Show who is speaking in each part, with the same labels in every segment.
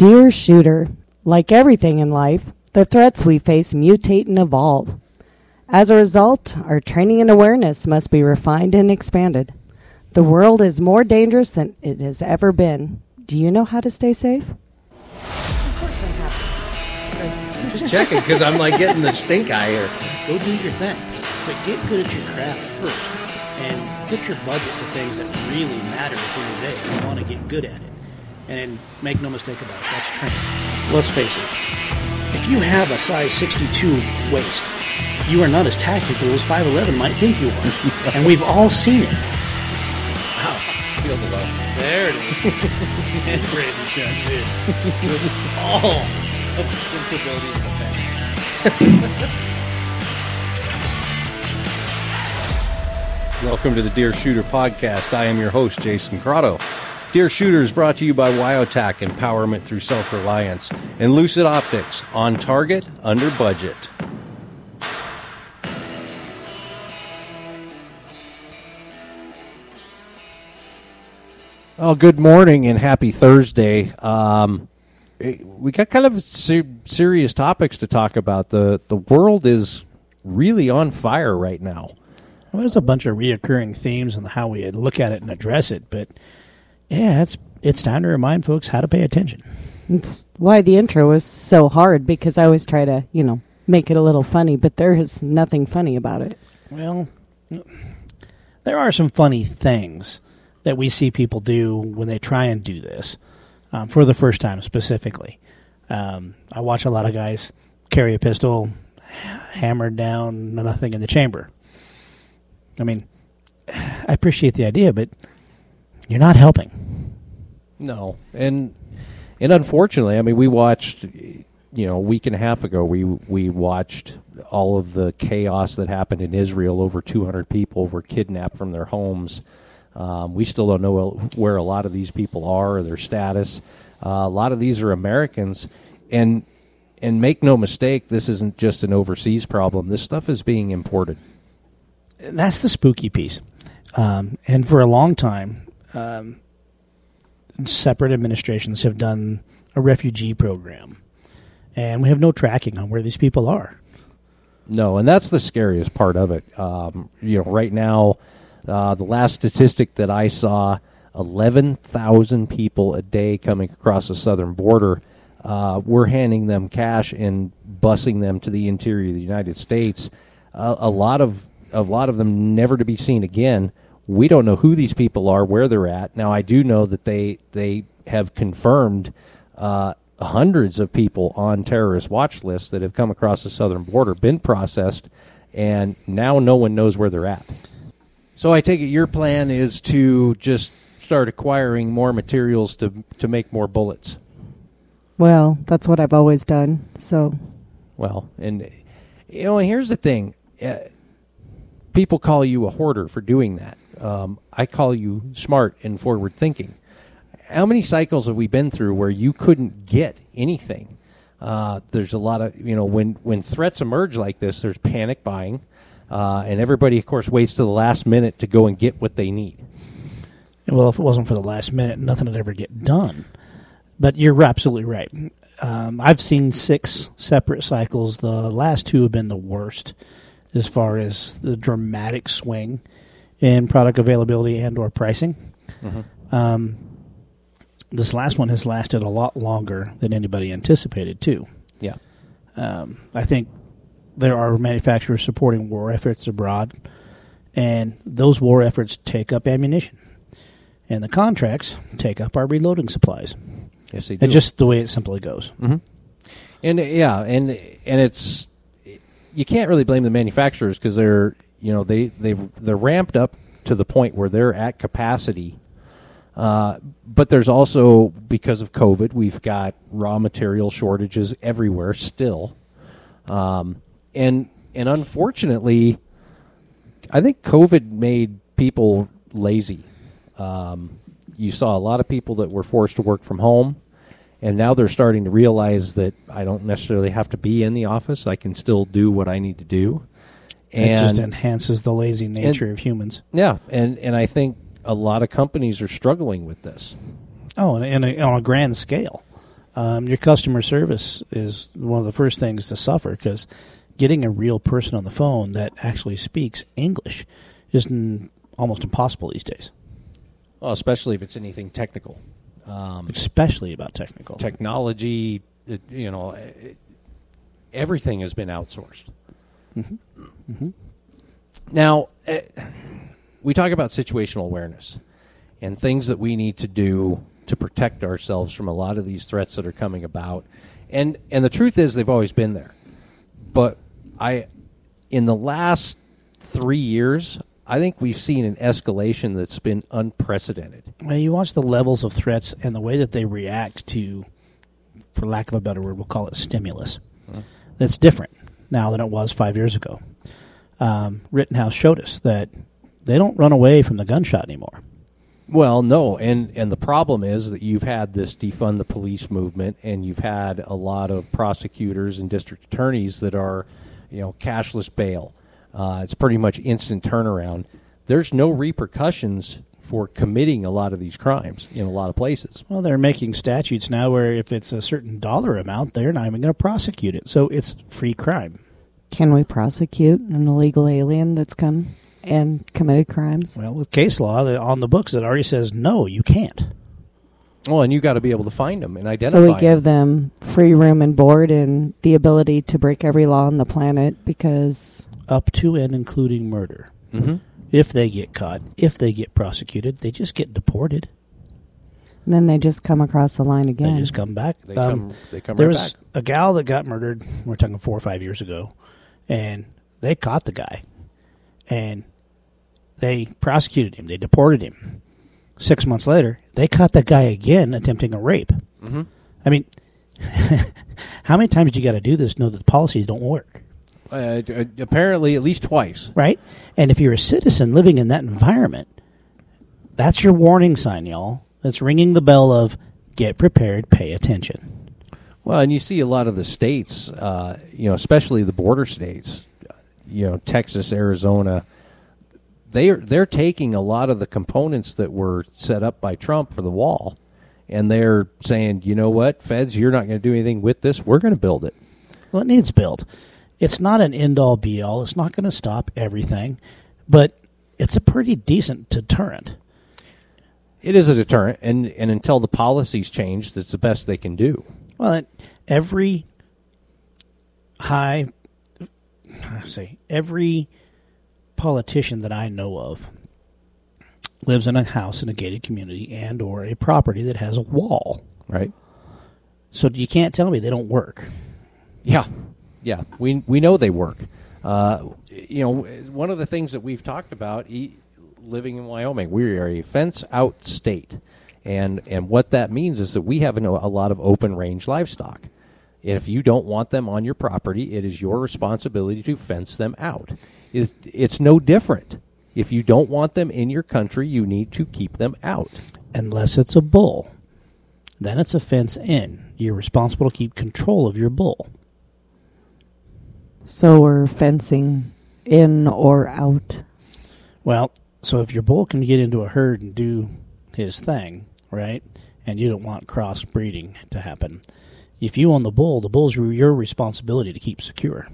Speaker 1: Dear shooter, like everything in life, the threats we face mutate and evolve. As a result, our training and awareness must be refined and expanded. The world is more dangerous than it has ever been. Do you know how to stay safe?
Speaker 2: Of course I'm happy.
Speaker 3: Just checking because I'm like getting the stink eye here.
Speaker 4: Go do your thing, but get good at your craft first, and put your budget to things that really matter at the end of the day. You want to get good at it, and make no mistake about it, that's training. Let's face it. If you have a size 62 waist, you are not as tactical as 5'11 might think you are, and we've all seen it.
Speaker 3: Wow. Feel the love.
Speaker 4: There it is. and Brandon chimes in with all of the sensibilities of the family.
Speaker 3: Welcome to the Deer Shooter Podcast. I am your host, Jason Crotto. Deer Shooters brought to you by Wyotac Empowerment through Self Reliance and Lucid Optics on target, under budget. Well, good morning and happy Thursday. Um, eh, we got kind of ser- serious topics to talk about. the The world is really on fire right now.
Speaker 4: Well, there's a bunch of reoccurring themes and how we look at it and address it, but yeah, it's it's time to remind folks how to pay attention.
Speaker 1: It's why the intro was so hard because I always try to, you know, make it a little funny, but there is nothing funny about it.
Speaker 4: Well, there are some funny things that we see people do when they try and do this um, for the first time, specifically. Um, I watch a lot of guys carry a pistol, hammered down, nothing in the chamber. I mean, I appreciate the idea, but you're not helping.
Speaker 3: No, and and unfortunately, I mean, we watched, you know, a week and a half ago, we we watched all of the chaos that happened in Israel. Over 200 people were kidnapped from their homes. Um, we still don't know where a lot of these people are or their status. Uh, a lot of these are Americans, and and make no mistake, this isn't just an overseas problem. This stuff is being imported.
Speaker 4: That's the spooky piece. Um, and for a long time, um, separate administrations have done a refugee program, and we have no tracking on where these people are.
Speaker 3: No, and that's the scariest part of it. Um, you know, right now, uh, the last statistic that I saw, eleven thousand people a day coming across the southern border. Uh, we're handing them cash and busing them to the interior of the United States. Uh, a lot of a lot of them never to be seen again. We don't know who these people are, where they're at. Now, I do know that they they have confirmed uh, hundreds of people on terrorist watch lists that have come across the southern border, been processed, and now no one knows where they're at. So I take it your plan is to just start acquiring more materials to to make more bullets.
Speaker 1: Well, that's what I've always done. So,
Speaker 3: well, and you know, and here's the thing: uh, people call you a hoarder for doing that. Um, I call you smart and forward thinking. How many cycles have we been through where you couldn't get anything? Uh, there's a lot of you know when when threats emerge like this, there's panic buying, uh, and everybody, of course, waits to the last minute to go and get what they need.
Speaker 4: Well, if it wasn't for the last minute, nothing would ever get done. But you're absolutely right. Um, I've seen six separate cycles. The last two have been the worst as far as the dramatic swing in product availability and or pricing. Mm-hmm. Um, this last one has lasted a lot longer than anybody anticipated, too.
Speaker 3: Yeah.
Speaker 4: Um, I think there are manufacturers supporting war efforts abroad, and those war efforts take up ammunition, and the contracts take up our reloading supplies.
Speaker 3: Yes, they do.
Speaker 4: It's just the way it simply goes.
Speaker 3: Mm-hmm. And yeah, and and it's you can't really blame the manufacturers because they're you know they they they're ramped up to the point where they're at capacity. Uh, but there's also because of COVID, we've got raw material shortages everywhere still, um, and and unfortunately, I think COVID made people lazy. Um, you saw a lot of people that were forced to work from home and now they're starting to realize that I don't necessarily have to be in the office. I can still do what I need to do.
Speaker 4: And it just enhances the lazy nature and, of humans.
Speaker 3: Yeah, and and I think a lot of companies are struggling with this.
Speaker 4: Oh, and, and on a grand scale, um, your customer service is one of the first things to suffer because getting a real person on the phone that actually speaks English is n- almost impossible these days,
Speaker 3: Well, especially if it's anything technical. Um,
Speaker 4: especially about technical.
Speaker 3: technology, you know, everything has been outsourced. Now, eh, we talk about situational awareness and things that we need to do to protect ourselves from a lot of these threats that are coming about. And and the truth is they've always been there. But I in the last 3 years, I think we've seen an escalation that's been unprecedented.
Speaker 4: Well, you watch the levels of threats and the way that they react to, for lack of a better word, we'll call it stimulus. That's different now than it was five years ago. Um, Rittenhouse showed us that they don't run away from the gunshot anymore.
Speaker 3: Well, no, and and the problem is that you've had this defund the police movement, and you've had a lot of prosecutors and district attorneys that are, you know, cashless bail. Uh, it's pretty much instant turnaround. There's no repercussions for committing a lot of these crimes in a lot of places.
Speaker 4: Well, they're making statutes now where if it's a certain dollar amount, they're not even going to prosecute it. So it's free crime.
Speaker 1: Can we prosecute an illegal alien that's come and committed crimes?
Speaker 4: Well, with case law on the books, it already says no, you can't.
Speaker 3: Well, and you got to be able to find them and identify.
Speaker 1: So we
Speaker 3: 'em.
Speaker 1: give them free room and board and the ability to break every law on the planet because
Speaker 4: Up to and including murder.
Speaker 3: Mhm.
Speaker 4: If they get caught, if they get prosecuted, they just get deported.
Speaker 1: And then they just come across the line again.
Speaker 4: They just come back.
Speaker 3: They
Speaker 4: Um,
Speaker 3: come. They come
Speaker 4: there
Speaker 3: right
Speaker 4: was
Speaker 3: back.
Speaker 4: a gal that got murdered. We're talking four or five years ago, and they caught the guy, and they prosecuted him. They deported him. Six months later, they caught that guy again attempting a rape.
Speaker 3: Mhm.
Speaker 4: I mean, how many times do you got to do this? Know that the policies don't work,
Speaker 3: Uh, uh, apparently, at least twice.
Speaker 4: right? And if you're a citizen living in that environment, that's your warning sign, y'all. That's ringing the bell of get prepared, pay attention.
Speaker 3: Well, and you see a lot of the states, uh, you know, especially the border states, you know, Texas, Arizona. They are they're taking a lot of the components that were set up by Trump for the wall, and they're saying, you know what, feds, you're not going to do anything with this. We're going to build it.
Speaker 4: Well, it needs built. It's not an end all be all. It's not going to stop everything, but it's a pretty decent deterrent.
Speaker 3: It is a deterrent, and and until the policies change, that's the best they can do.
Speaker 4: Well, every high, I say every politician that I know of lives in a house in a gated community and or a property that has a wall.
Speaker 3: Right?
Speaker 4: So you can't tell me they don't work.
Speaker 3: Yeah, yeah. We we know they work. Uh, you know, one of the things that we've talked about, e- living in Wyoming, we are a fence out state, and and what that means is that we have an, a lot of open range livestock. If you don't want them on your property, it is your responsibility to fence them out. It's, it's no different. If you don't want them in your country, you need to keep them out.
Speaker 4: Unless it's a bull, then it's a fence in. You're responsible to keep control of your bull.
Speaker 1: So we're fencing in or out.
Speaker 4: Well, so if your bull can get into a herd and do his thing, right, and you don't want crossbreeding to happen, if you own the bull, the bull's your responsibility to keep secure.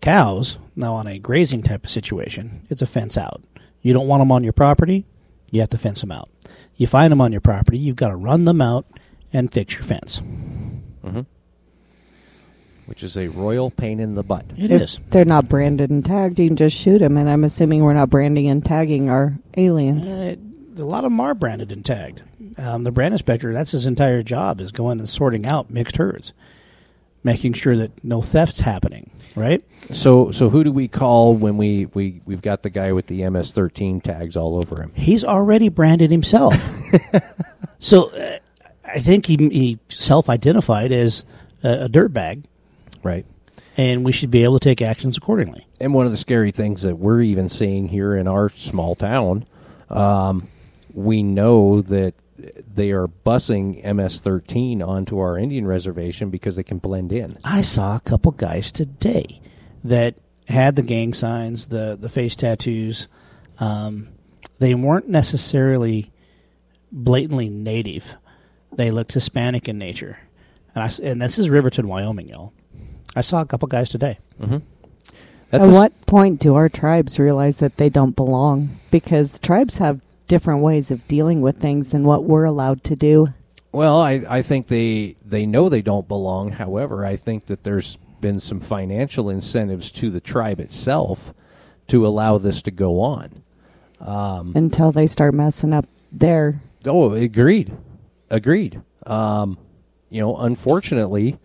Speaker 4: Cows, now on a grazing type of situation, it's a fence out. You don't want them on your property, you have to fence them out. You find them on your property, you've got to run them out and fix your fence. Mm-hmm.
Speaker 3: Which is a royal pain in the butt.
Speaker 4: It
Speaker 1: if
Speaker 4: is.
Speaker 1: they're not branded and tagged, you can just shoot them. And I'm assuming we're not branding and tagging our aliens.
Speaker 4: Uh, a lot of them are branded and tagged. Um, the brand inspector, that's his entire job, is going and sorting out mixed herds, making sure that no theft's happening, right?
Speaker 3: So so who do we call when we, we, we've got the guy with the MS thirteen tags all over him?
Speaker 4: He's already branded himself. so uh, I think he, he self identified as a, a dirtbag,
Speaker 3: Right.
Speaker 4: and we should be able to take actions accordingly.
Speaker 3: And one of the scary things that we're even seeing here in our small town, um, we know that they are busing MS thirteen onto our Indian reservation because they can blend in.
Speaker 4: I saw a couple guys today that had the gang signs, the the face tattoos. Um, they weren't necessarily blatantly native, They looked Hispanic in nature, and I and this is Riverton, Wyoming, y'all. I saw a couple guys today.
Speaker 3: That's
Speaker 1: At
Speaker 3: a s-
Speaker 1: what point do our tribes realize that they don't belong? Because tribes have different ways of dealing with things than what we're allowed to do.
Speaker 3: Well, I, I think they they know they don't belong. However, I think that there's been some financial incentives to the tribe itself to allow this to go on.
Speaker 1: until they start messing up their
Speaker 3: Oh, agreed, agreed. Um, you know, unfortunately,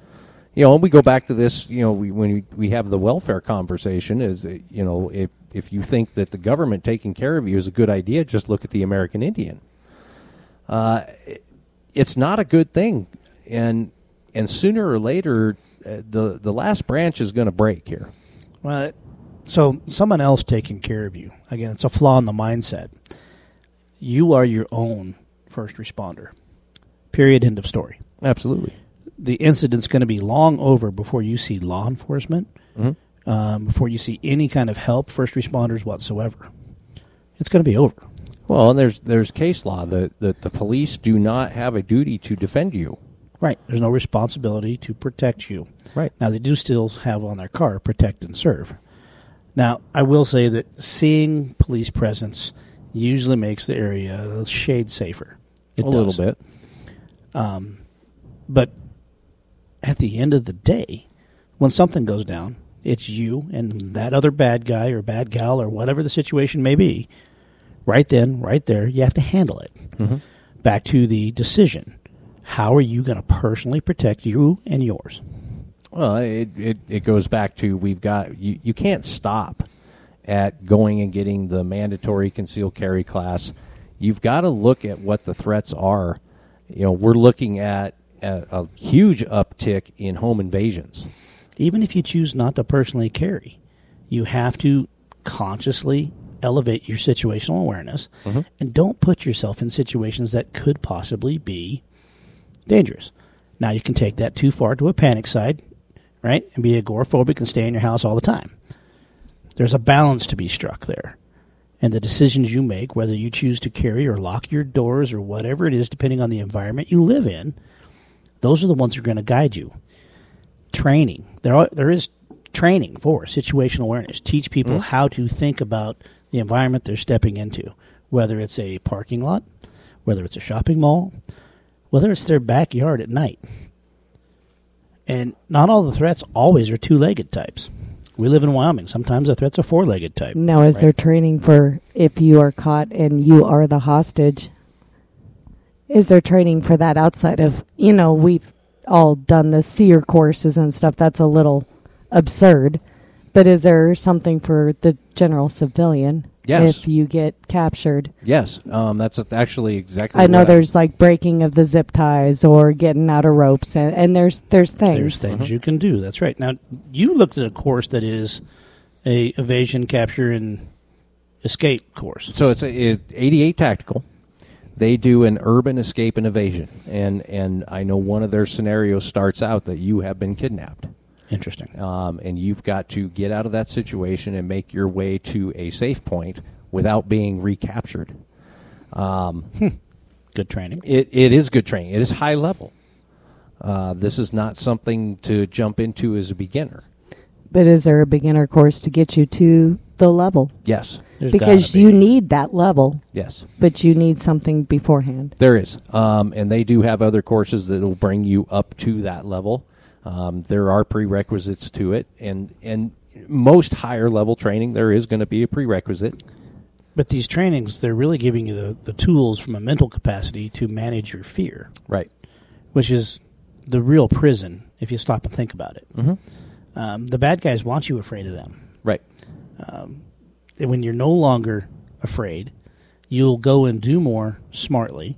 Speaker 3: you know, and we go back to this. You know, we, when we, we have the welfare conversation, is uh, you know, if if you think that the government taking care of you is a good idea, just look at the American Indian. Uh, it- it's not a good thing, and and sooner or later, uh, the the last branch is going to break here.
Speaker 4: Well, so someone else taking care of you. Again, it's a flaw in the mindset. You are your own first responder. Period. End of story.
Speaker 3: Absolutely.
Speaker 4: The incident's going to be long over before you see law enforcement,
Speaker 3: Mhm.
Speaker 4: um, before you see any kind of help, first responders whatsoever. It's going to be over.
Speaker 3: Well, and there's there's case law that that the police do not have a duty to defend you.
Speaker 4: Right. There's no responsibility to protect you.
Speaker 3: Right.
Speaker 4: Now, they do still have on their car protect and serve. Now, I will say that seeing police presence usually makes the area a shade safer. It
Speaker 3: a little
Speaker 4: does.
Speaker 3: bit.
Speaker 4: But at the end of the day, when something goes down, it's you and that other bad guy or bad gal or whatever the situation may be. Right then, right there, you have to handle it. Mm-hmm. Back to the decision. How are you going to personally protect you and yours?
Speaker 3: Well, it, it, it goes back to we've got you, you can't stop at going and getting the mandatory concealed carry class. You've got to look at what the threats are. You know, we're looking at a, a huge uptick in home invasions.
Speaker 4: even if you choose not to personally carry, you have to consciously elevate your situational awareness mm-hmm. and don't put yourself in situations that could possibly be dangerous. Now, you can take that too far to a panic side, right? And be agoraphobic and stay in your house all the time. There's a balance to be struck there. And the decisions you make, whether you choose to carry or lock your doors or whatever it is, depending on the environment you live in, those are the ones that are going to guide you training. There are, there is training for situational awareness. Teach people mm-hmm. how to think about the environment they're stepping into, whether it's a parking lot, whether it's a shopping mall, whether it's their backyard at night. And not all the threats always are two-legged types. We live in Wyoming. Sometimes the threat's a four-legged type.
Speaker 1: Now, is
Speaker 4: Right.
Speaker 1: there training for if you are caught and you are the hostage? Is there training for that outside of, you know, we've all done the SERE courses and stuff. That's a little absurd. But is there something for the general civilian
Speaker 3: Yes.
Speaker 1: if you get captured?
Speaker 3: Yes, um, that's actually exactly.
Speaker 1: I know
Speaker 3: what
Speaker 1: there's like breaking of the zip ties or getting out of ropes, and, and there's there's things.
Speaker 4: There's things you can do. That's right. Now, you looked at a course that is a evasion, capture, and escape course.
Speaker 3: So it's a, it, 88 Tactical. They do an urban escape and evasion, and and I know one of their scenarios starts out that you have been kidnapped,
Speaker 4: Interesting.
Speaker 3: um, and you've got to get out of that situation and make your way to a safe point without being recaptured.
Speaker 4: Good training.
Speaker 3: It it is good training. It is high level. Uh, this is not something to jump into as a beginner.
Speaker 1: But is there a beginner course to get you to the level?
Speaker 3: Yes,
Speaker 4: There's
Speaker 1: because
Speaker 4: gotta
Speaker 1: you
Speaker 4: be.
Speaker 1: need that level,
Speaker 3: yes.
Speaker 1: but you need something beforehand.
Speaker 3: There is, um, and they do have other courses that will bring you up to that level. Um, there are prerequisites to it, and and most higher level training there is going to be a prerequisite.
Speaker 4: But these trainings, they're really giving you the, the tools from a mental capacity to manage your fear,
Speaker 3: Right.
Speaker 4: which is the real prison if you stop and think about it.
Speaker 3: Mhm.
Speaker 4: Um, the bad guys want you afraid of them.
Speaker 3: Right.
Speaker 4: And when you're no longer afraid, you'll go and do more smartly,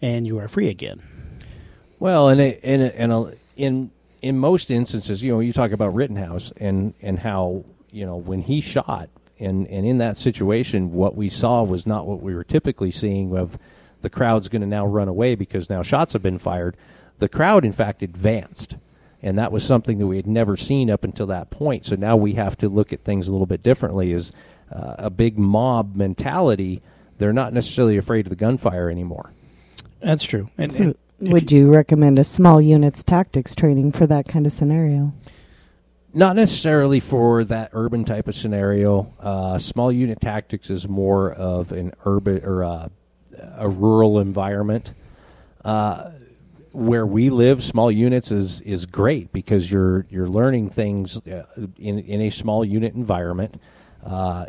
Speaker 4: and you are free again.
Speaker 3: Well, and and and in in most instances, you know, you talk about Rittenhouse and and how you know when he shot and and in that situation, what we saw was not what we were typically seeing of the crowd's going to now run away because now shots have been fired. The crowd, in fact, advanced. And that was something that we had never seen up until that point. So now we have to look at things a little bit differently. Is uh, a big mob mentality? They're not necessarily afraid of the gunfire anymore.
Speaker 4: That's true. And,
Speaker 1: So,
Speaker 4: and
Speaker 1: Would you recommend a small units tactics training for that kind of scenario?
Speaker 3: Not necessarily for that urban type of scenario. Uh, small unit tactics is more of an urban or uh, a rural environment. Uh, where we live, small units is is great because you're you're learning things uh, in in a small unit environment. Uh,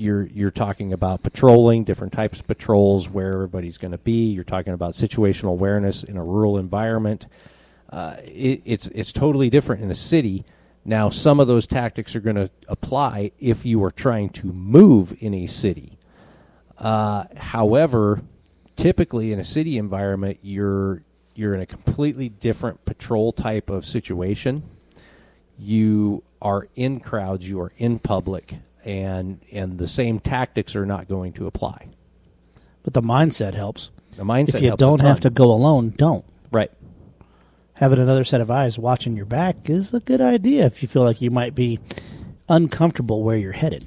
Speaker 3: you're you're talking about patrolling, different types of patrols, where everybody's going to be. You're talking about situational awareness in a rural environment. Uh, it, it's it's totally different in a city. Now, some of those tactics are going to apply if you are trying to move in a city. Uh, however, typically in a city environment, you're you're in a completely different patrol type of situation. You are in crowds, you are in public, and and the same tactics are not going to apply.
Speaker 4: But the mindset helps.
Speaker 3: The mindset.
Speaker 4: if you don't have to go alone, don't.
Speaker 3: right,
Speaker 4: Having another set of eyes watching your back is a good idea if you feel like you might be uncomfortable where you're headed.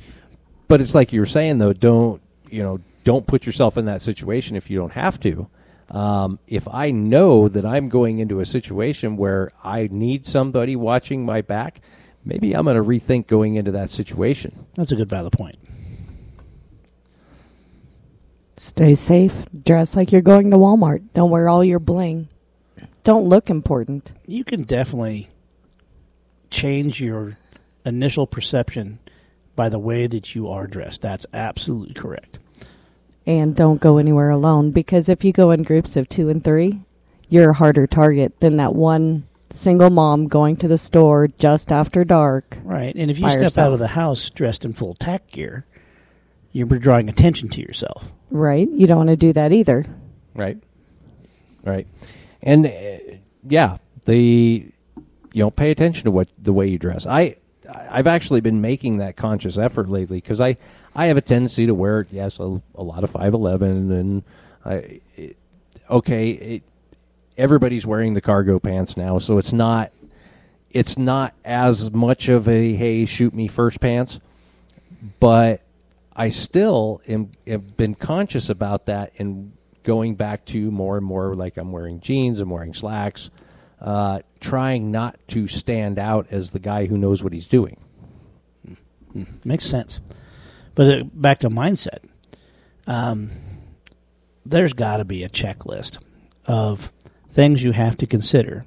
Speaker 3: but it's like you were saying though. Don't you know? Don't put yourself in that situation if you don't have to. Um, if I know that I'm going into a situation where I need somebody watching my back, maybe I'm going to rethink going into that situation.
Speaker 4: That's a good valid point.
Speaker 1: Stay safe. Dress like you're going to Walmart. Don't wear all your bling. Don't look important.
Speaker 4: You can definitely change your initial perception by the way that you are dressed. That's absolutely correct.
Speaker 1: And don't go anywhere alone because if you go in groups of two and three, you're a harder target than that one single mom going to the store just after dark.
Speaker 4: Right. And if you
Speaker 1: By
Speaker 4: step out of the house dressed in full tack gear, you're drawing attention to yourself.
Speaker 1: Right? You don't want to do that either.
Speaker 3: Right. Right. And uh, yeah, the you know pay attention to what the way you dress. I I've actually been making that conscious effort lately because I I have a tendency to wear yes a, a lot of five eleven and I it, okay it, everybody's wearing the cargo pants now so it's not it's not as much of a hey shoot me first pants but I still am have been conscious about that and going back to more and more like I'm wearing jeans, I'm wearing slacks, uh, trying not to stand out as the guy who knows what he's doing.
Speaker 4: Makes sense. But uh, back to mindset. Um, there's got to be a checklist of things you have to consider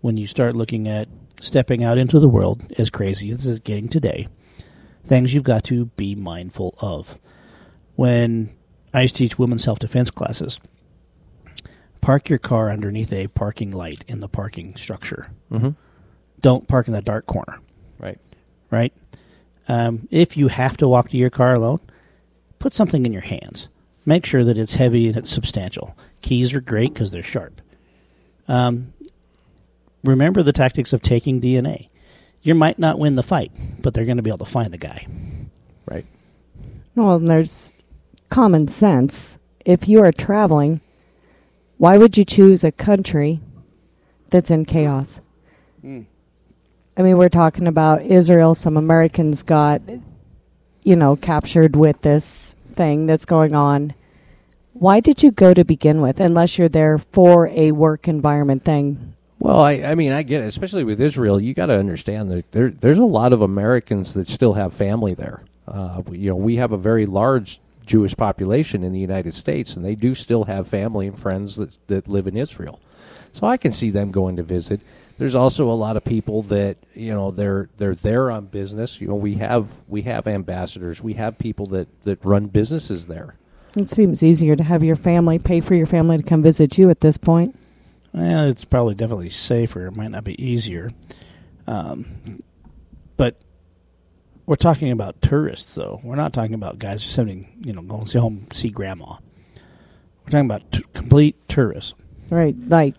Speaker 4: when you start looking at stepping out into the world, as crazy as it's getting today. Things you've got to be mindful of. When I used to teach women's self defense classes, park your car underneath a parking light in the parking structure.
Speaker 3: Mm-hmm.
Speaker 4: Don't park in the dark corner
Speaker 3: Right.
Speaker 4: right? Um, if you have to walk to your car alone, put something in your hands. Make sure that it's heavy and it's substantial. Keys are great because they're sharp. Um, remember the tactics of taking DNA. You might not win the fight, but they're going to be able to find the guy.
Speaker 3: Right.
Speaker 1: Well, and there's common sense. If you are traveling, why would you choose a country that's in chaos? I mean, we're talking about Israel. Some Americans got, you know, captured with this thing that's going on. Why did you go to begin with, unless you're there for a work environment thing?
Speaker 3: Well, I, I mean, I get it, especially with Israel. You got to understand that there, there's a lot of Americans that still have family there. Uh, you know, we have a very large Jewish population in the United States, and they do still have family and friends that that live in Israel. So I can see them going to visit. There's also a lot of people that you know they're they're there on business. You know, we have we have ambassadors, we have people that that run businesses there.
Speaker 1: It seems easier to have your family pay for your family to come visit you at this point.
Speaker 4: Well, it's probably definitely safer. It might not be easier. Um, but we're talking about tourists, though. We're not talking about guys sending, you know, going to see home, see grandma. We're talking about t- complete tourists.
Speaker 1: Right. Like,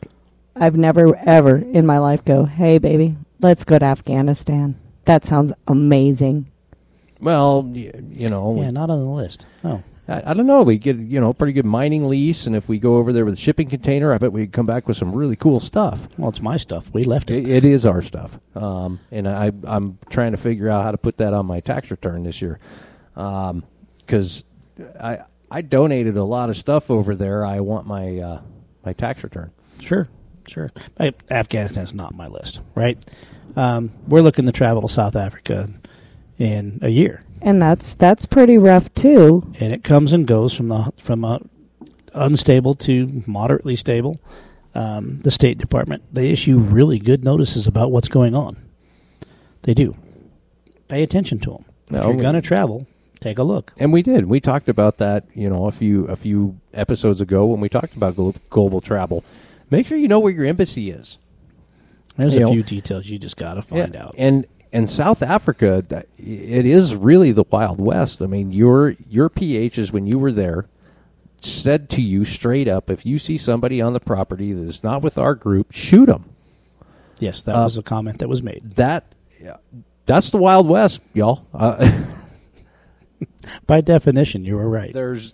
Speaker 1: I've never, ever in my life go, hey, baby, let's go to Afghanistan. That sounds amazing.
Speaker 3: Well, y- you know,
Speaker 4: Yeah, not on the list. Oh,
Speaker 3: I, I don't know. We get you know a pretty good mining lease, and if we go over there with a shipping container, I bet we'd come back with some really cool stuff.
Speaker 4: well, it's my stuff. We left it.
Speaker 3: It, it is our stuff, um, and I, I'm trying to figure out how to put that on my tax return this year, because I I donated a lot of stuff over there. I want my uh, my tax return.
Speaker 4: Sure, sure. I, Afghanistan's not my list, right? Um, we're looking to travel to South Africa in a year,
Speaker 1: And that's that's pretty rough too.
Speaker 4: and it comes and goes from the from a unstable to moderately stable. Um, the State Department they issue really good notices about what's going on. They do. Pay attention to them. If you're going to travel, take a look.
Speaker 3: And we did. We talked about that, you know, a few a few episodes ago when we talked about global travel. Make sure you know where your embassy is.
Speaker 4: There's
Speaker 3: You
Speaker 4: a
Speaker 3: know-
Speaker 4: few details you just got to find
Speaker 3: Yeah.
Speaker 4: out.
Speaker 3: And and South Africa, it is really the Wild West. I mean, your your PHs when you were there said to you straight up, if you see somebody on the property that is not with our group, shoot them.
Speaker 4: yes, that
Speaker 3: uh,
Speaker 4: was a comment that was made.
Speaker 3: That that's the Wild West, y'all. Uh,
Speaker 4: By definition, you were right.
Speaker 3: there's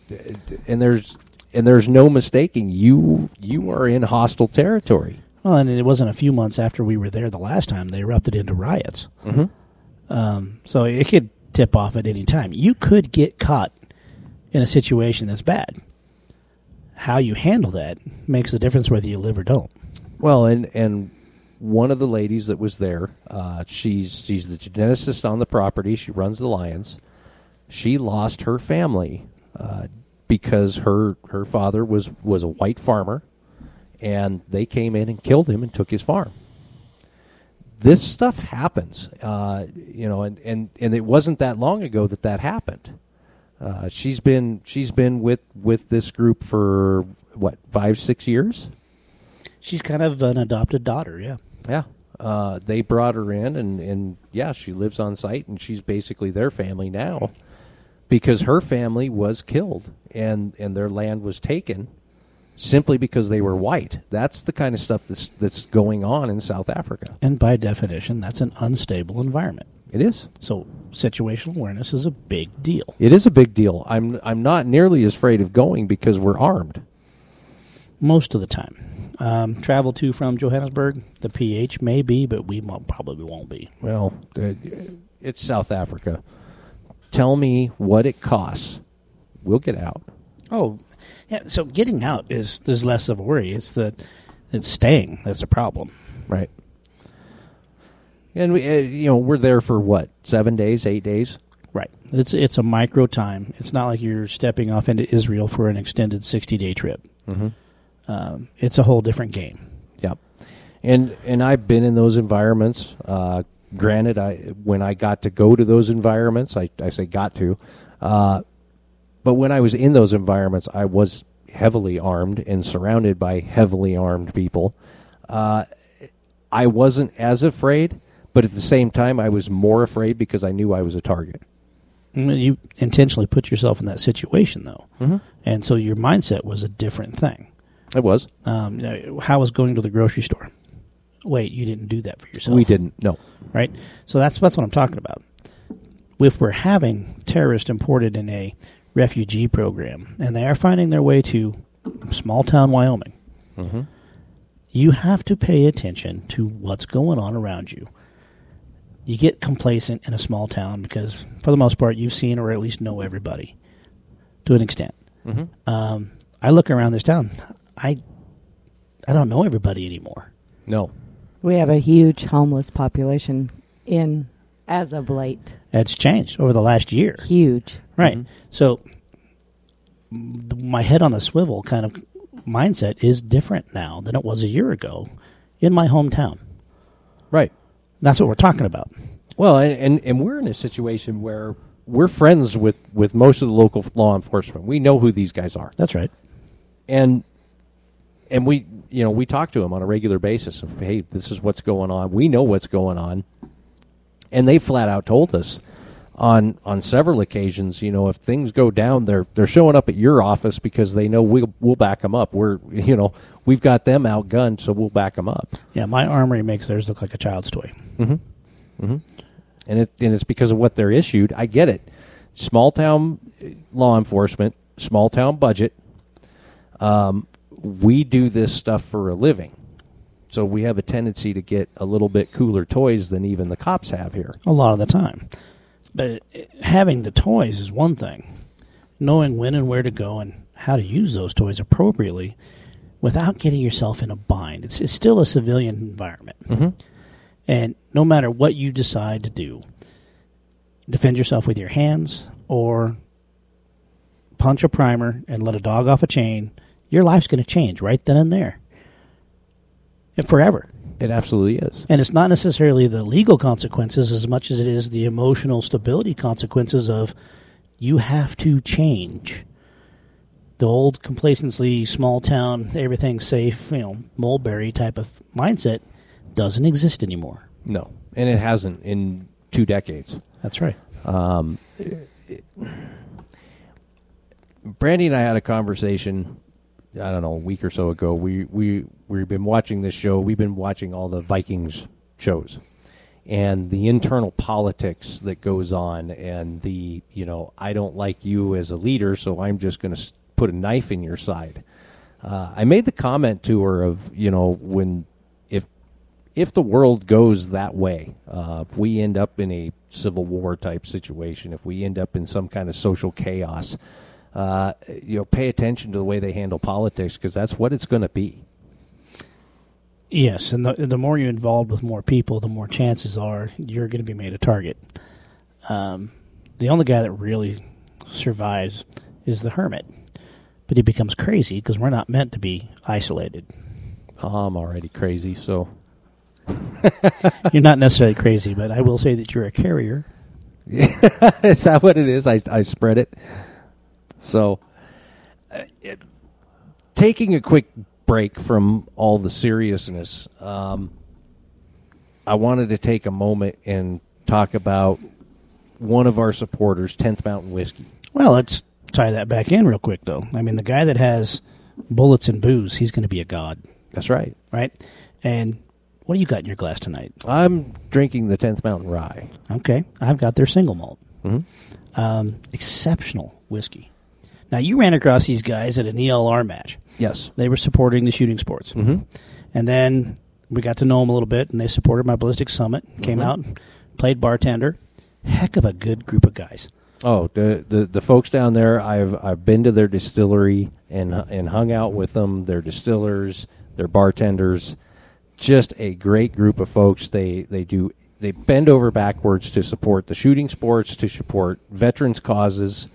Speaker 3: and there's and there's no mistaking you you are in hostile territory.
Speaker 4: Well, and it wasn't a few months after we were there the last time they erupted into riots.
Speaker 3: Mhm.
Speaker 4: Um, so it could tip off at any time. You could get caught in a situation that's bad. How you handle that makes the difference whether you live or don't.
Speaker 3: Well, and and one of the ladies that was there, uh, she's she's the geneticist on the property. She runs the lions. She lost her family uh, because her her father was was a white farmer, and they came in and killed him and took his farm. This stuff happens, uh, you know, and, and, and it wasn't that long ago that that happened. Uh, she's been she's been with, with this group for what five six years.
Speaker 4: She's kind of an adopted daughter, yeah.
Speaker 3: Yeah. Uh, they brought her in, and, and yeah, she lives on site, and she's basically their family now because her family was killed and, and their land was taken simply because they were white. That's the kind of stuff that's, that's going on in South Africa.
Speaker 4: And by definition, that's an unstable environment.
Speaker 3: It is.
Speaker 4: So situational awareness is a big deal.
Speaker 3: It is a big deal. I'm, I'm not nearly as afraid of going because we're armed.
Speaker 4: Most of the time. Um, travel to from Johannesburg, the PH may be, but we probably won't be.
Speaker 3: Well, uh, it's South Africa. Tell me what it costs. We'll get out.
Speaker 4: Oh, yeah. So getting out is there's less of a worry. It's the it's staying that's a problem.
Speaker 3: Right. And we, uh, you know, we're there for what seven days, eight days.
Speaker 4: Right. It's it's a micro time. It's not like you're stepping off into Israel for an extended sixty day trip.
Speaker 3: Mm-hmm.
Speaker 4: Um, it's a whole different game.
Speaker 3: Yep. And and I've been in those environments. Uh, granted, I when I got to go to those environments, I, I say got to, uh, but when I was in those environments, I was heavily armed and surrounded by heavily armed people. Uh, I wasn't as afraid, but at the same time, I was more afraid because I knew I was a target.
Speaker 4: Mm, You intentionally put yourself in that situation, though,
Speaker 3: Mm-hmm.
Speaker 4: and so your mindset was a different thing.
Speaker 3: It was.
Speaker 4: Um, how was going to the grocery store? Wait, you didn't do that for yourself.
Speaker 3: We didn't. No.
Speaker 4: right? So that's that's what I'm talking about. If we're having terrorists imported in a refugee program, and they are finding their way to small town Wyoming,
Speaker 3: Mm-hmm.
Speaker 4: you have to pay attention to what's going on around you. You get complacent in a small town because, for the most part, you've seen or at least know everybody to an extent.
Speaker 3: Mm-hmm.
Speaker 4: Um, I look around this town, I I don't know everybody anymore.
Speaker 3: No.
Speaker 1: We have a huge homeless population in as of late.
Speaker 4: It's changed over the last year.
Speaker 1: Huge.
Speaker 4: Right.
Speaker 3: Mhm.
Speaker 4: So my head on a swivel kind of mindset is different now than it was a year ago in my hometown.
Speaker 3: Right.
Speaker 4: That's what we're talking about.
Speaker 3: Well, and, and and we're in a situation where we're friends with with most of the local law enforcement. We know who these guys are,
Speaker 4: That's right.
Speaker 3: and and we you know we talk to them on a regular basis. Of, hey, this is what's going on. We know what's going on, and they flat out told us on on several occasions. You know, if things go down, they're they're showing up at your office because they know we'll we'll back them up. We're you know we've got them outgunned, so we'll back them up.
Speaker 4: Yeah, my armory makes theirs look like a child's toy. Mm-hmm. Mm-hmm.
Speaker 3: and it and it's because of what they're issued. I get it. Small town uh, law enforcement, small town budget. Um, we do this stuff for a living, so we have a tendency to get a little bit cooler toys than even the cops have here.
Speaker 4: A lot of the time. But having the toys is one thing. Knowing when and where to go and how to use those toys appropriately without getting yourself in a bind. It's, it's still a civilian environment.
Speaker 3: Mhm.
Speaker 4: And no matter what you decide to do, defend yourself with your hands or punch a primer and let a dog off a chain, your life's going to change right then and there. And forever.
Speaker 3: It absolutely is.
Speaker 4: And it's not necessarily the legal consequences as much as it is the emotional stability consequences of you have to change. The old complacency, small town, everything's safe, you know, Mayberry type of mindset doesn't exist anymore.
Speaker 3: No, and it hasn't in two decades.
Speaker 4: That's right.
Speaker 3: Um, Brandy and I had a conversation. I don't know a week or so ago. We we we've been watching this show. We've been watching all the Vikings shows, and the internal politics that goes on, and the you know I don't like you as a leader, so I'm just going to put a knife in your side. Uh, I made the comment to her of you know when if if the world goes that way, uh, if we end up in a civil war type situation, if we end up in some kind of social chaos, uh, you know, pay attention to the way they handle politics because that's what it's going to be.
Speaker 4: Yes, and the, the more you're involved with more people, the more chances are you're going to be made a target. Um, the only guy that really survives is the hermit, but he becomes crazy because we're not meant to be isolated.
Speaker 3: Oh, I'm already crazy, so
Speaker 4: you're not necessarily crazy, but I will say that you're a carrier.
Speaker 3: is that what it is? I, I spread it. So, uh, it, taking a quick break from all the seriousness, um, I wanted to take a moment and talk about one of our supporters, 10th Mountain Whiskey.
Speaker 4: Well, let's tie that back in real quick, though. I mean, the guy that has bullets and booze, he's going to be a god,
Speaker 3: That's right.
Speaker 4: right? And what do you got in your glass tonight?
Speaker 3: I'm drinking the 10th Mountain Rye.
Speaker 4: Okay, I've got their single malt.
Speaker 3: hmm
Speaker 4: Um, exceptional whiskey. Now, you ran across these guys at an ELR match.
Speaker 3: Yes.
Speaker 4: They were supporting the shooting sports.
Speaker 3: hmm
Speaker 4: And then we got to know them a little bit, and they supported my Ballistic Summit. Came
Speaker 3: Mhm.
Speaker 4: out, played bartender. Heck of a good group of guys.
Speaker 3: Oh, the, the the folks down there. I've I've been to their distillery and and hung out with them. Their distillers, their bartenders, just a great group of folks. They they do they bend over backwards to support the shooting sports, to support veterans causes.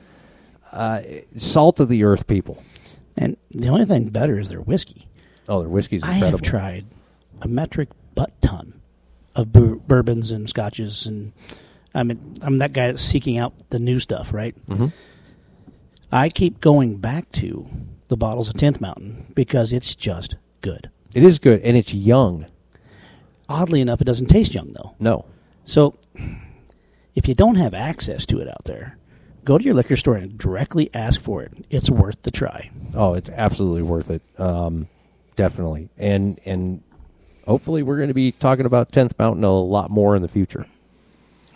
Speaker 3: Uh, salt of the earth people.
Speaker 4: And the only thing better is their whiskey.
Speaker 3: Oh, their whiskey's incredible.
Speaker 4: I have tried a metric butt ton of bou- bourbons and scotches, and I mean, I'm that guy that's seeking out the new stuff, right?
Speaker 3: Mhm.
Speaker 4: I keep going back to the bottles of 10th Mountain because it's just good.
Speaker 3: It is good, and it's young.
Speaker 4: Oddly enough, it doesn't taste young, though.
Speaker 3: No,
Speaker 4: So, if you don't have access to it out there, go to your liquor store and directly ask for it. It's worth the try.
Speaker 3: Oh, it's absolutely worth it. Um, definitely, and and hopefully we're going to be talking about Tenth Mountain a lot more in the future.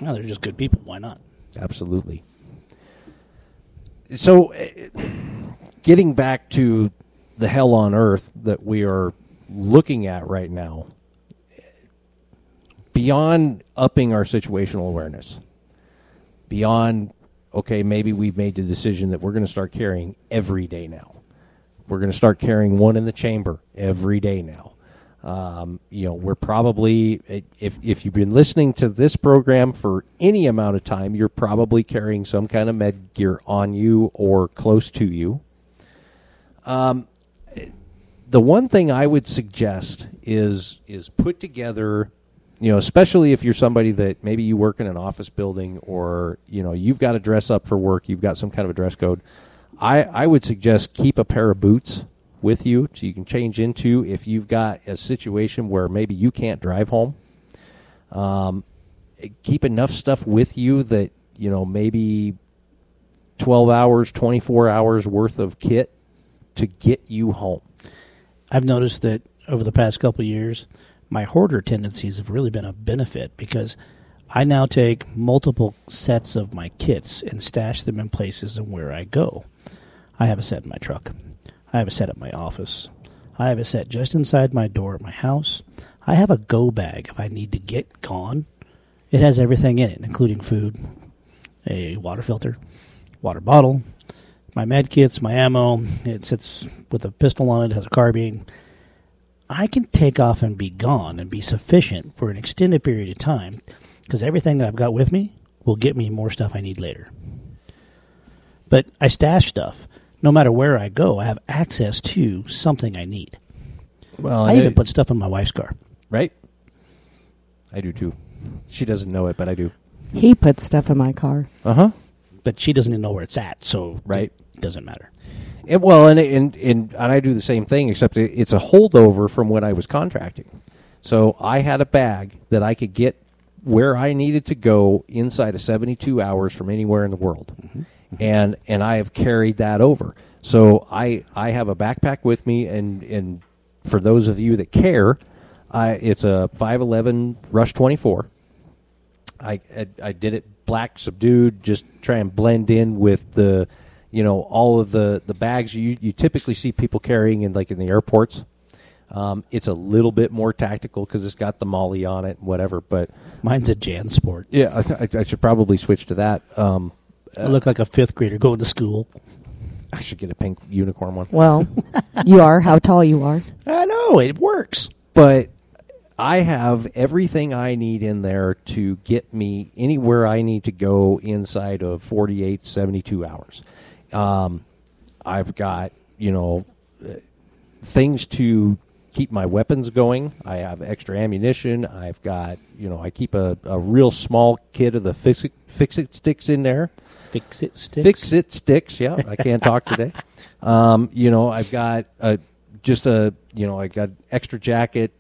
Speaker 4: Well, they're just good people. Why not?
Speaker 3: Absolutely. So, eh, getting back to the hell on earth that we are looking at right now, beyond upping our situational awareness, beyond, okay, maybe we've made the decision that we're going to start carrying every day now. We're going to start carrying one in the chamber every day now. Um, you know, we're probably if if you've been listening to this program for any amount of time, you're probably carrying some kind of med gear on you or close to you. Um, the one thing I would suggest is is put together, you know, especially if you're somebody that maybe you work in an office building or you know you've got to dress up for work, you've got some kind of a dress code. I I would suggest keep a pair of boots with you so you can change into if you've got a situation where maybe you can't drive home. Um, keep enough stuff with you that you know maybe 12 hours 24 hours worth of kit to get you home
Speaker 4: I've noticed that over the past couple years, my hoarder tendencies have really been a benefit because I now take multiple sets of my kits and stash them in places and where I go. I have a set in my truck. I have a set at my office. I have a set just inside my door at my house. I have a go bag if I need to get gone. It has everything in it, including food, a water filter, water bottle, my med kits, my ammo. It sits with a pistol on it, has a carbine. I can take off and be gone and be sufficient for an extended period of time because everything that I've got with me will get me more stuff I need later. But I stash stuff. No matter where I go, I have access to something I need.
Speaker 3: Well,
Speaker 4: I even put stuff in my wife's car.
Speaker 3: right. I do too. She doesn't know it, but I do.
Speaker 1: He puts stuff in my car.
Speaker 3: Uh huh.
Speaker 4: But she doesn't even know where it's at, so
Speaker 3: Right.
Speaker 4: it doesn't matter.
Speaker 3: And, well, and, and and and I do the same thing, except it, it's a holdover from when I was contracting. So I had a bag that I could get where I needed to go inside of 72 hours from anywhere in the world, mm-hmm. Mm-hmm. and and I have carried that over. So I I have a backpack with me, and and for those of you that care, I it's a 511 Rush 24. I, I I did it black subdued, just try and blend in with the, you know, all of the the bags you you typically see people carrying in like in the airports. Um, it's a little bit more tactical because it's got the MOLLE on it, whatever. But
Speaker 4: Mine's a JanSport.
Speaker 3: Yeah, I, th- I, I should probably switch to that. Um,
Speaker 4: I look like a fifth grader going to school.
Speaker 3: I should get a pink unicorn one.
Speaker 1: Well, you are how tall you are.
Speaker 4: I know it works.
Speaker 3: but I have everything I need in there to get me anywhere I need to go inside of 48, 72 hours. Um, I've got, you know, uh, things to keep my weapons going. I have extra ammunition. I've got, you know, I keep a, a real small kit of the fix it, fix it sticks in there.
Speaker 4: Fix it sticks.
Speaker 3: Fix it sticks. Yeah, I can't talk today. Um, you know, I've got a just a you know I got extra jacket,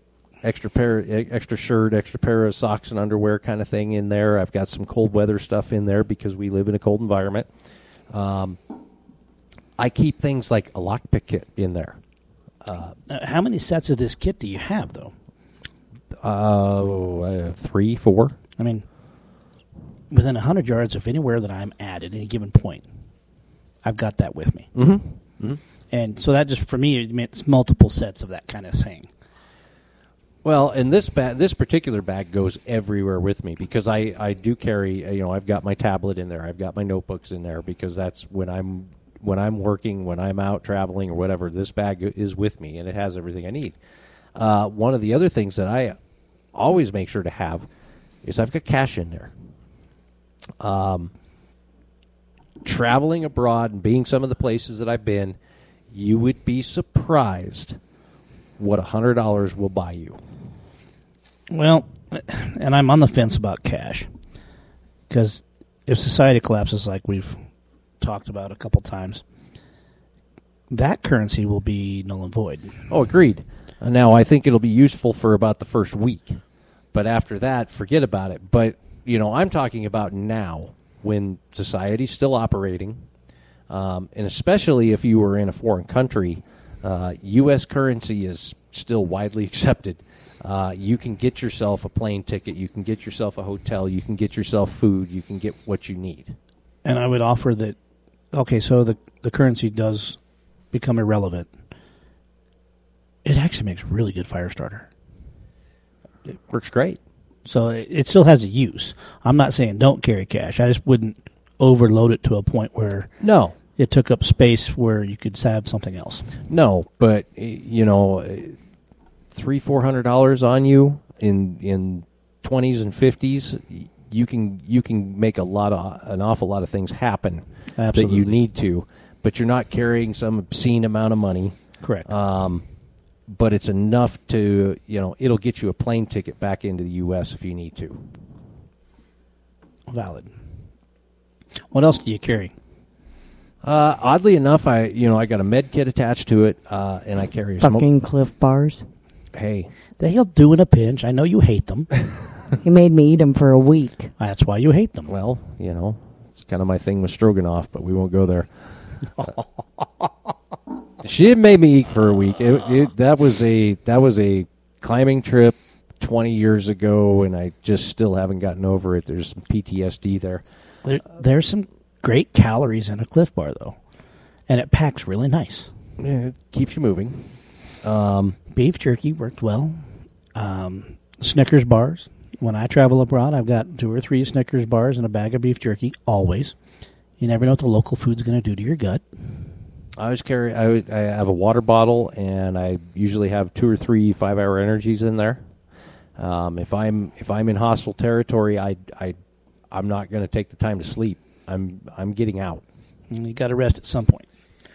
Speaker 3: extra pair, extra shirt, extra pair of socks and underwear kind of thing in there. I've got some cold weather stuff in there because we live in a cold environment. Um, I keep things like a lockpick kit in there.
Speaker 4: Uh, how many sets of this kit do you have, though?
Speaker 3: Uh, three, four.
Speaker 4: I mean, within 100 yards of anywhere that I'm at at any given point, I've got that with me.
Speaker 3: Mm-hmm.
Speaker 4: And so that just, for me, it means multiple sets of that kind of thing.
Speaker 3: Well, and this bag, this particular bag goes everywhere with me because I, I do carry, you know, I've got my tablet in there, I've got my notebooks in there because that's when I'm when I'm working, when I'm out traveling or whatever. This bag is with me and it has everything I need. Uh, one of the other things that I always make sure to have is I've got cash in there. Um, traveling abroad and being some of the places that I've been, you would be surprised what a hundred dollars will buy you.
Speaker 4: Well, and I'm on the fence about cash because if society collapses, like we've talked about a couple times, that currency will be null and void.
Speaker 3: Oh, agreed. Uh, Now I think it'll be useful for about the first week, but after that, forget about it. But you know, I'm talking about now when society's still operating, um, and especially if you were in a foreign country, uh, U.S. currency is still widely accepted. Uh, you can get yourself a plane ticket, you can get yourself a hotel, you can get yourself food, you can get what you need.
Speaker 4: And I would offer that, okay, so the, the currency does become irrelevant. It actually makes really good fire starter.
Speaker 3: It works great.
Speaker 4: So it, it still has a use. I'm not saying don't carry cash. I just wouldn't overload it to a point where
Speaker 3: No,
Speaker 4: it took up space where you could have something else.
Speaker 3: No, but you know, eh, three four hundred dollars on you in in twenties and fifties, you can you can make a lot of an awful lot of things happen that you need to, but you're not carrying some obscene amount of money.
Speaker 4: Correct.
Speaker 3: Um, but it's enough to you know it'll get you a plane ticket back into the U.S. if you need to.
Speaker 4: Valid. What else do you carry?
Speaker 3: Uh, oddly enough, I you know I got a med kit attached to it, uh, and I carry a smoke.
Speaker 1: Fucking Clif Bars.
Speaker 3: Hey,
Speaker 4: They'll do in a pinch. I know you hate them.
Speaker 1: He made me eat them for a week.
Speaker 4: That's why you hate them.
Speaker 3: Well, you know, it's kind of my thing with stroganoff, but we won't go there. she didn't make me eat for a week. It, it, that was a that was a climbing trip twenty years ago, and I just still haven't gotten over it. There's some PTSD there.
Speaker 4: There, there's some great calories in a Clif Bar, though, and it packs really nice.
Speaker 3: Yeah, it keeps you moving. Um,
Speaker 4: Beef jerky worked well. Um, Snickers bars. When I travel abroad, I've got two or three Snickers bars and a bag of beef jerky always, You never know what the local food's going to do to your gut.
Speaker 3: I always carry. I, I have a water bottle, and I usually have two or three five-hour energies in there. Um, if I'm if I'm in hostile territory, I I I'm not going to take the time to sleep. I'm I'm getting out.
Speaker 4: And you got to rest at some point.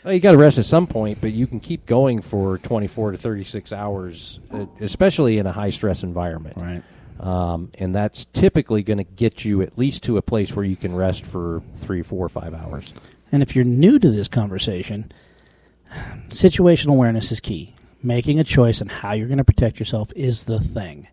Speaker 3: Well, you got to rest at some point, but you can keep going for 24 to 36 hours, especially in a high stress environment.
Speaker 4: Right.
Speaker 3: Um, and that's typically going to get you at least to a place where you can rest for three, four, five hours.
Speaker 4: And if you're new to this conversation, situational awareness is key. Making a choice on how you're going to protect yourself is the thing.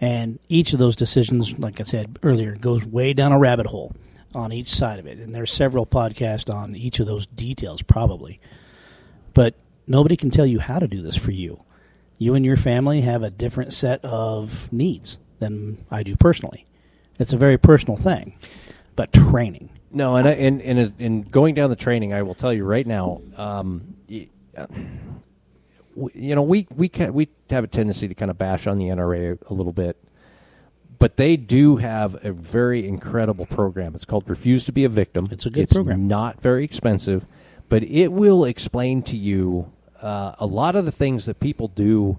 Speaker 4: And each of those decisions, like I said earlier, goes way down a rabbit hole on each side of it. And there's several podcasts on each of those details, probably. But nobody can tell you how to do this for you. You and your family have a different set of needs than I do personally. It's a very personal thing. But training.
Speaker 3: No, and I, and and in going down the training, I will tell you right now. Um, uh, you know, we we ca we have a tendency to kind of bash on the NRA a little bit, but they do have a very incredible program. It's called Refuse to Be a Victim.
Speaker 4: It's a good
Speaker 3: it's
Speaker 4: program.
Speaker 3: Not very expensive, but it will explain to you uh, a lot of the things that people do,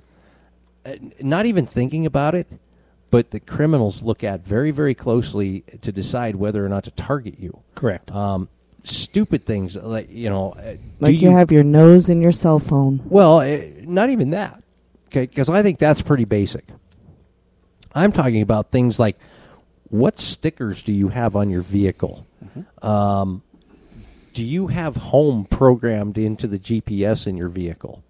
Speaker 3: uh, not even thinking about it, but the criminals look at very, very closely to decide whether or not to target you.
Speaker 4: Correct.
Speaker 3: Um, stupid things like you know, uh, do
Speaker 1: Like you, have your nose in your cell phone.
Speaker 3: well, eh, not even that. Okay, because I think that's pretty basic. I'm talking about things like what stickers do you have on your vehicle? Um, do you have home programmed into the GPS in your vehicle?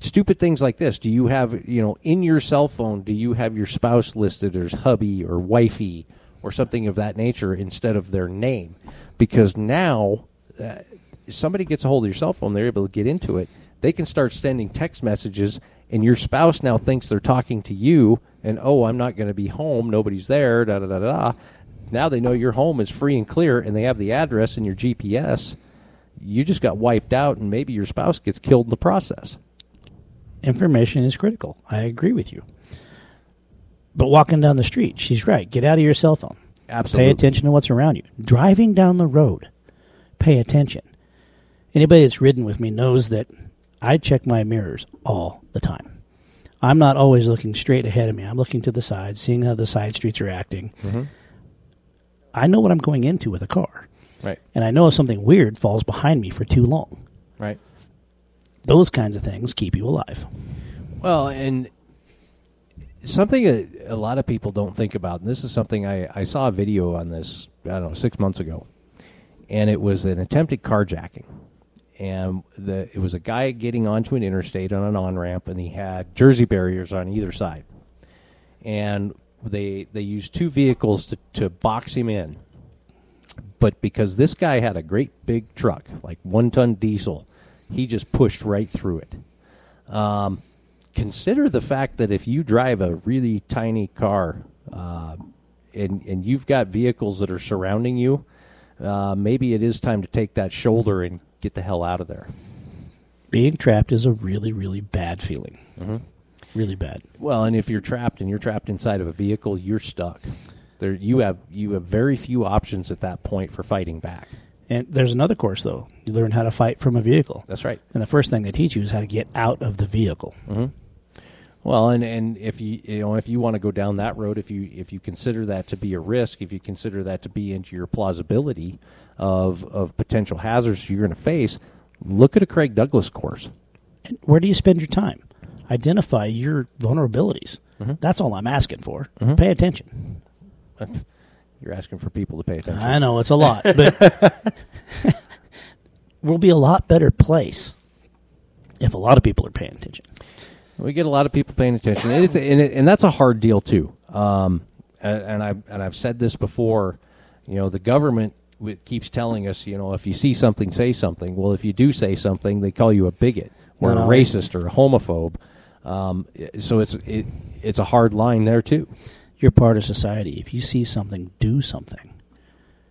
Speaker 3: Stupid things like this. Do you have, you know, in your cell phone, do you have your spouse listed as hubby or wifey or something of that nature instead of their name? Because now uh, somebody gets a hold of your cell phone, they're able to get into it. They can start sending text messages, and your spouse now thinks they're talking to you, and oh, I'm not going to be home, nobody's there, da da da da. Now they know your home is free and clear, and they have the address in your GPS. You just got wiped out, and maybe your spouse gets killed in the process.
Speaker 4: Information is critical. I agree with you. But walking down the street, she's right. Get out of your cell phone.
Speaker 3: Absolutely.
Speaker 4: Pay attention to what's around you. Driving down the road, pay attention. Anybody that's ridden with me knows that I check my mirrors all the time. I'm not always looking straight ahead of me. I'm looking to the side, seeing how the side streets are acting. Mm-hmm. I know what I'm going into with a car.
Speaker 3: Right.
Speaker 4: And I know if something weird falls behind me for too long.
Speaker 3: Right.
Speaker 4: Those kinds of things keep you alive.
Speaker 3: Well, and something that a lot of people don't think about, and this is something I, I saw a video on this, I don't know, six months ago, and it was an attempted carjacking. And the it was a guy getting onto an interstate on an on ramp, and he had jersey barriers on either side. And they they used two vehicles to, to box him in. But because this guy had a great big truck, like one ton diesel, he just pushed right through it Um, consider the fact that if you drive a really tiny car uh, and and you've got vehicles that are surrounding you, uh, maybe it is time to take that shoulder and get the hell out of there.
Speaker 4: being trapped is a really, really bad feeling.
Speaker 3: Mm-hmm.
Speaker 4: Really bad.
Speaker 3: Well, and if you're trapped and you're trapped inside of a vehicle, you're stuck. There, you have you have very few options at that point for fighting back.
Speaker 4: And there's another course, though. You learn how to fight from a vehicle.
Speaker 3: That's right.
Speaker 4: And the first thing they teach you is how to get out of the vehicle.
Speaker 3: Well, and, and if you you know if you want to go down that road, if you if you consider that to be a risk, if you consider that to be into your plausibility of of potential hazards you're going to face, look at a Craig Douglas course.
Speaker 4: And where do you spend your time? Identify your vulnerabilities.
Speaker 3: Mm-hmm.
Speaker 4: That's all I'm asking for. Pay attention.
Speaker 3: You're asking for people to pay attention.
Speaker 4: I know it's a lot, but we'll be a lot better place if a lot of people are paying attention.
Speaker 3: We get a lot of people paying attention, and, it's, and, it, and that's a hard deal too. Um, and, and I and I've said this before. You know, the government keeps telling us, you know, if you see something, say something. Well, if you do say something, they call you a bigot or
Speaker 4: No,
Speaker 3: a
Speaker 4: no.
Speaker 3: racist or a homophobe. Um, so it's it, it's a hard line there too.
Speaker 4: You're part of society. If you see something, do something.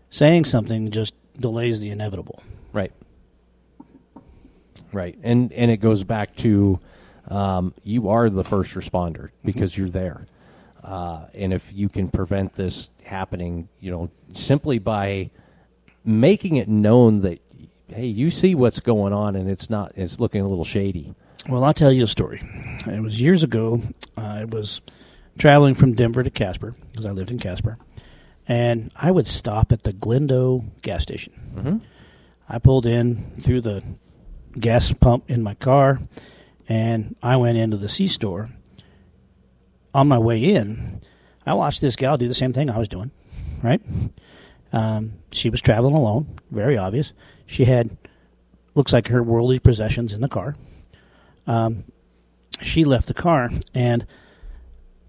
Speaker 4: Saying something just delays the inevitable.
Speaker 3: Right. Right. And and it goes back to um, you are the first responder because you're there. Uh, and if you can prevent this happening, you know, simply by making it known that hey, you see what's going on, and it's not it's looking a little shady.
Speaker 4: Well, I'll tell you a story. It was years ago. I was traveling from Denver to Casper because I lived in Casper, and I would stop at the Glendo gas station.
Speaker 3: Mm-hmm.
Speaker 4: I pulled in through the gas pump in my car, and I went into the C store. On my way in, I watched this gal do the same thing I was doing. Right? Um, she was traveling alone. Very obvious. She had looks like her worldly possessions in the car. Um, she left the car, and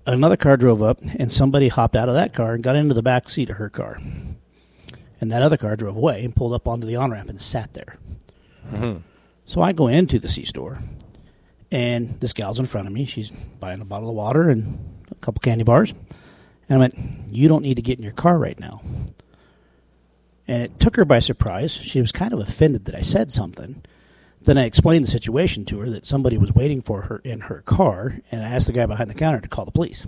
Speaker 4: another car drove up, and somebody hopped out of that car and got into the back seat of her car. And that other car drove away and pulled up onto the on ramp and sat there. Mm-hmm. So I go into the C store, and this gal's in front of me. She's buying a bottle of water and a couple candy bars. And I went, You don't need to get in your car right now. And it took her by surprise. She was kind of offended that I said something. Then I explained the situation to her that somebody was waiting for her in her car, and I asked the guy behind the counter to call the police.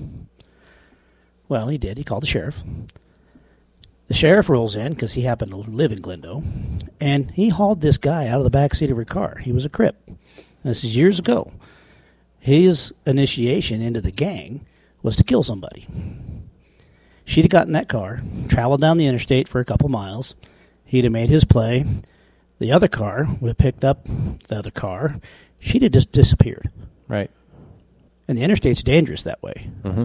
Speaker 4: Well, he did. He called the sheriff. The sheriff rolls in because he happened to live in Glendo, and he hauled this guy out of the back seat of her car. He was a Crip. This is years ago. His initiation into the gang was to kill somebody. She'd have gotten that car, traveled down the interstate for a couple miles. He'd have made his play. The other car would have picked up the other car. She'd have just disappeared.
Speaker 3: Right.
Speaker 4: And the interstate's dangerous that way.
Speaker 3: Mm-hmm.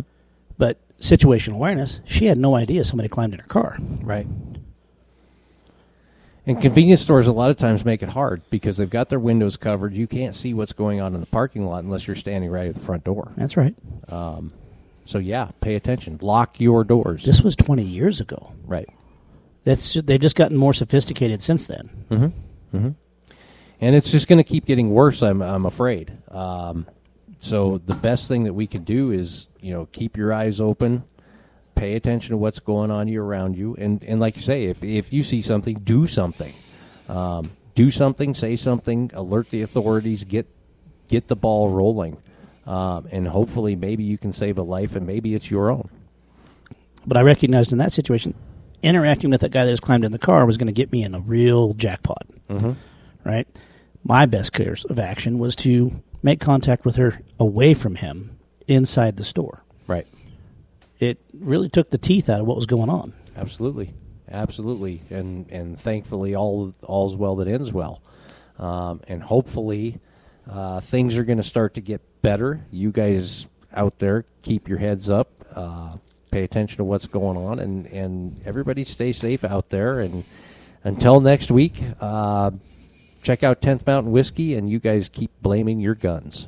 Speaker 4: But situational awareness, she had no idea somebody climbed in her car.
Speaker 3: Right. And convenience stores a lot of times make it hard because they've got their windows covered. You can't see what's going on in the parking lot unless you're standing right at the front door.
Speaker 4: That's right.
Speaker 3: So yeah, pay attention. Lock your doors.
Speaker 4: This was 20 years ago.
Speaker 3: right.
Speaker 4: That's they've just gotten more sophisticated since then.
Speaker 3: and it's just going to keep getting worse. I'm I'm afraid. Um, so the best thing that we can do is you know keep your eyes open, pay attention to what's going on you around you, and and like you say, if if you see something, do something. Um, do something, say something, alert the authorities, get get the ball rolling, um, and hopefully maybe you can save a life, and maybe it's your own.
Speaker 4: But I recognized in that situation, interacting with that guy that just climbed in the car was going to get me in a real jackpot.
Speaker 3: Mm-hmm.
Speaker 4: Right? My best course of action was to make contact with her away from him inside the store.
Speaker 3: Right.
Speaker 4: It really took the teeth out of what was going on.
Speaker 3: Absolutely, absolutely, and and thankfully all all's well that ends well, um, and hopefully uh, things are going to start to get better. You guys out there, keep your heads up, uh, pay attention to what's going on, and and everybody stay safe out there. And until next week, uh, check out Tenth Mountain Whiskey, and you guys keep blaming your guns.